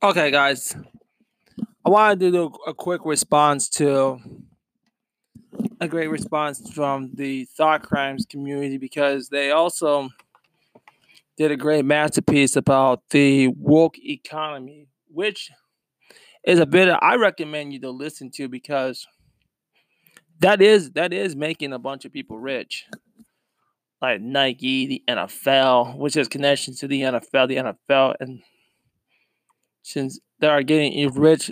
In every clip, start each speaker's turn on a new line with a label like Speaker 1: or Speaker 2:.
Speaker 1: Okay, guys. I wanted to do a quick response to a great response from the thought crimes community because they also did a great masterpiece about the woke economy, which is a bit I recommend you to listen to because that is that is making a bunch of people rich. Like Nike, the NFL, which has connections to the NFL, the NFL, and since they are getting enriched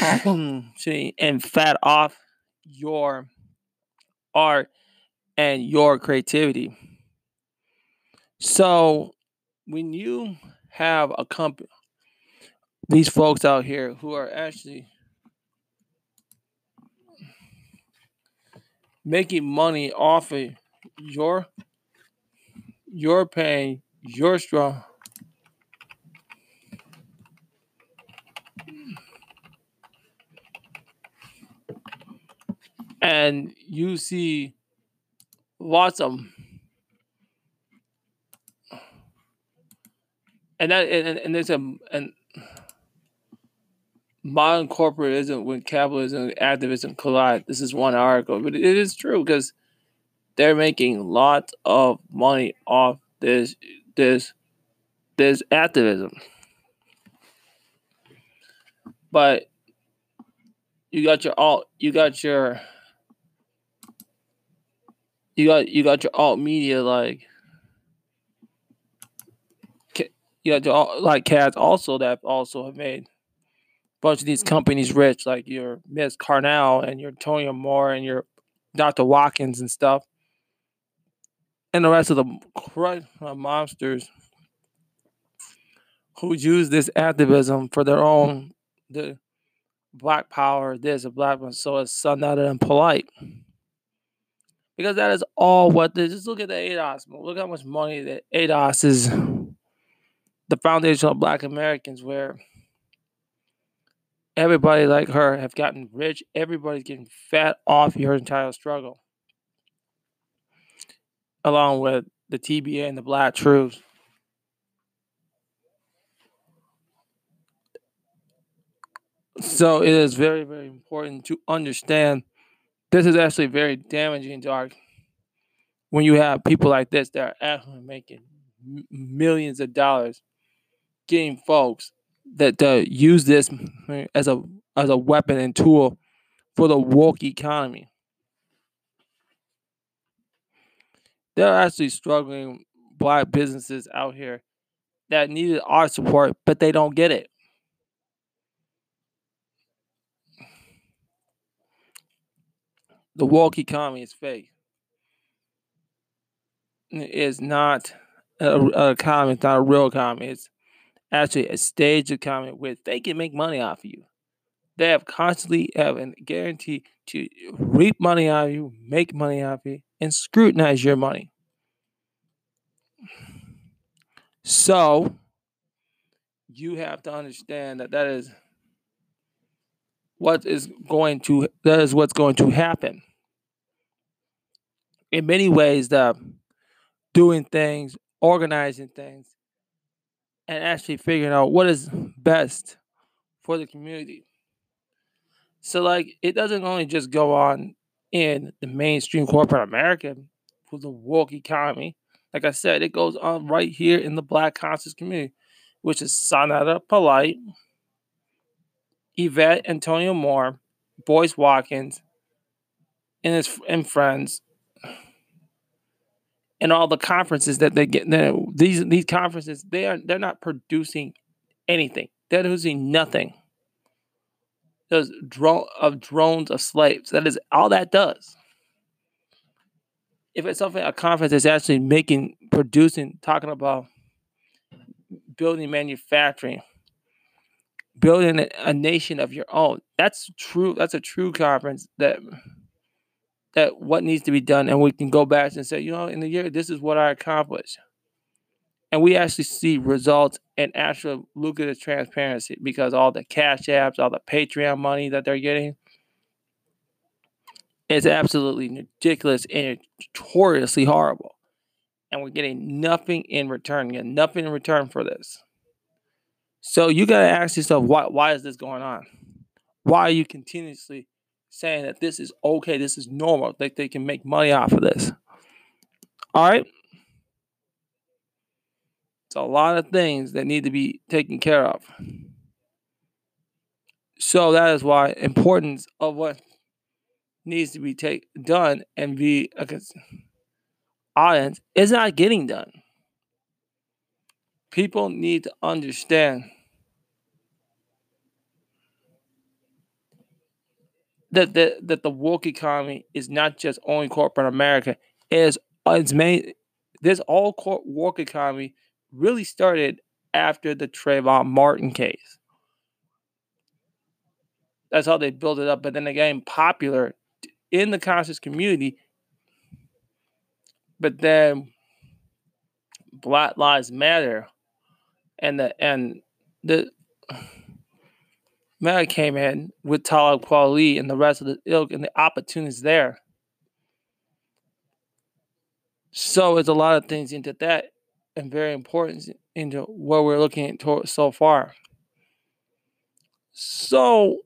Speaker 1: and fat off your art and your creativity. So when you have a company, these folks out here who are actually making money off of your your pain, your strong and you see lots of and that and, and there's a and modern corporatism when capitalism and activism collide. This is one article, but it is true because they're making lots of money off this this this activism. But you got your alt, you got your you got you got your alt media like you got your like cats also that also have made a bunch of these companies rich, like your Miss Carnell and your Antonio Moore and your Dr. Watkins and stuff, and the rest of the uh, monsters who use this activism for their own the black power, this a black one, so it's sun out and polite because that is all what this. Just look at the ADOS. Look how much money that ADOS is. The foundation of Black Americans, where everybody like her have gotten rich. Everybody's getting fat off your entire struggle, along with the TBA and the Black Troops. So it is very, very important to understand this is actually very damaging to our when you have people like this that are actually making millions of dollars getting folks that use this as a as a weapon and tool for the woke economy. There are actually struggling black businesses out here that needed our support, but they don't get it. The woke economy is fake. It is not a, economy. It's not a real economy. It's actually a stage of economy where they can make money off of you. They have constantly have a guarantee to reap money out of you, make money off of you, and scrutinize your money. So you have to understand that that is what is going to that is what's going to happen in many ways the doing things organizing things and actually figuring out what is best for the community. So like it doesn't only just go on in the mainstream corporate america for the woke economy. Like i said it goes on right here in the black conscious community which is Sanada Polite, Yvette Antonio Moore, Boyce Watkins, and his and friends, and all the conferences that they get. These these conferences they are they're not producing anything. They're producing nothing. Those drone of drones of slaves. That is all that does. If it's something a conference is actually making, producing, talking about building manufacturing, building a nation of your own. That's true. That's a true conference that that what needs to be done, and we can go back and say, you know, in the year, this is what I accomplished, and we actually see results and actual lucrative transparency because all the cash apps, all the Patreon money that they're getting. It's absolutely ridiculous and notoriously horrible. And we're getting nothing in return, getting nothing in return for this. So you got to ask yourself, why, why is this going on? Why are you continuously saying that this is okay, this is normal, that they can make money off of this? All right. It's a lot of things that need to be taken care of. So that is why importance of what needs to be take done and be a audience is not getting done. People need to understand that the that the woke economy is not just only corporate America. It is it's main this all court woke economy really started after the Trayvon Martin case. That's how they built it up. But then became popular in the conscious community. But then Black Lives Matter and the and the Matter came in with Talib Kweli and the rest of the ilk and the opportunities there. So it's a lot of things into that and very important into what we're looking at so far. So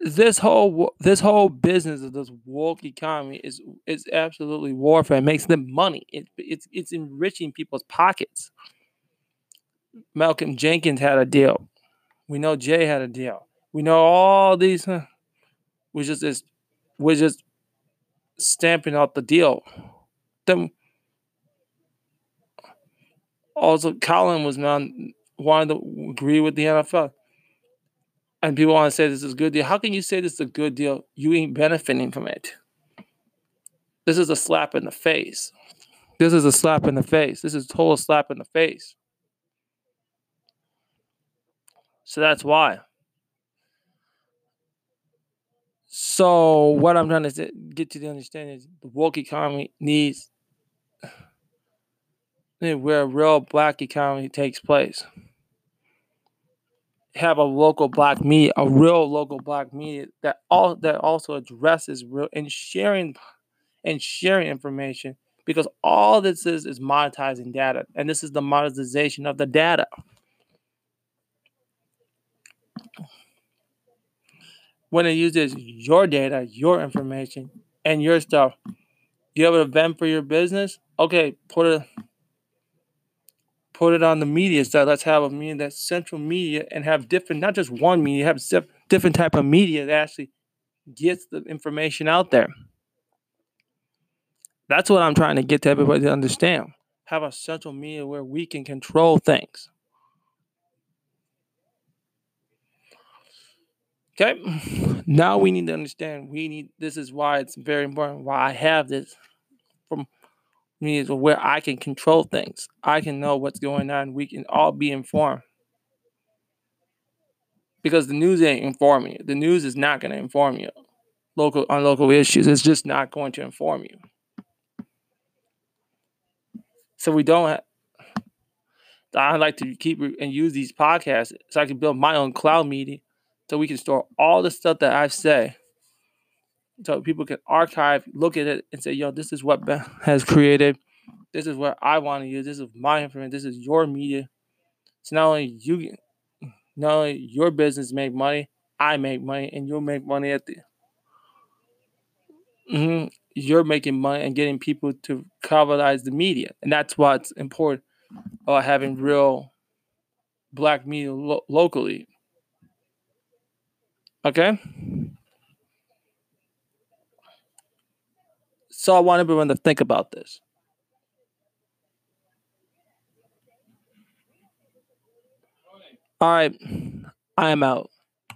Speaker 1: this whole this whole business of this woke economy is is absolutely warfare. It makes them money. It, it's it's enriching people's pockets. Malcolm Jenkins had a deal. We know Jay had a deal. We know all these. Huh, we just is we're just stamping out the deal. Then also Colin was not wanted to agree with the NFL and people want to say this is a good deal. How can you say this is a good deal? You ain't benefiting from it. This is a slap in the face. This is a slap in the face. This is a total slap in the face. So that's why. So what I'm trying to get to the understanding is the woke economy needs where a real black economy takes place. Have a local black media, a real local black media that all that also addresses real and sharing and sharing information because all this is is monetizing data and this is the monetization of the data when it uses your data your information and your stuff you have an event for your business okay put it put it on the media side. Let's have a media that's central media and have different, not just one media, have different type of media that actually gets the information out there. That's what I'm trying to get to everybody to understand. Have a central media where we can control things. Okay. Now we need to understand we need this is why it's very important why I have this from means where I can control things. I can know what's going on. We can all be informed. Because the news ain't informing you. The news is not going to inform you local on local issues. It's just not going to inform you. So we don't have, I like to keep and use these podcasts so I can build my own cloud media so we can store all the stuff that I say so people can archive, look at it, and say, "Yo, this is what Ben has created. This is what I want to use. This is my information. This is your media." So not only you, not only your business make money, I make money, and you'll make money at the. Mm-hmm, you're making money and getting people to capitalize the media, and that's what's important about having real black media lo- locally. Okay. So I want everyone to think about this. All right, I am out.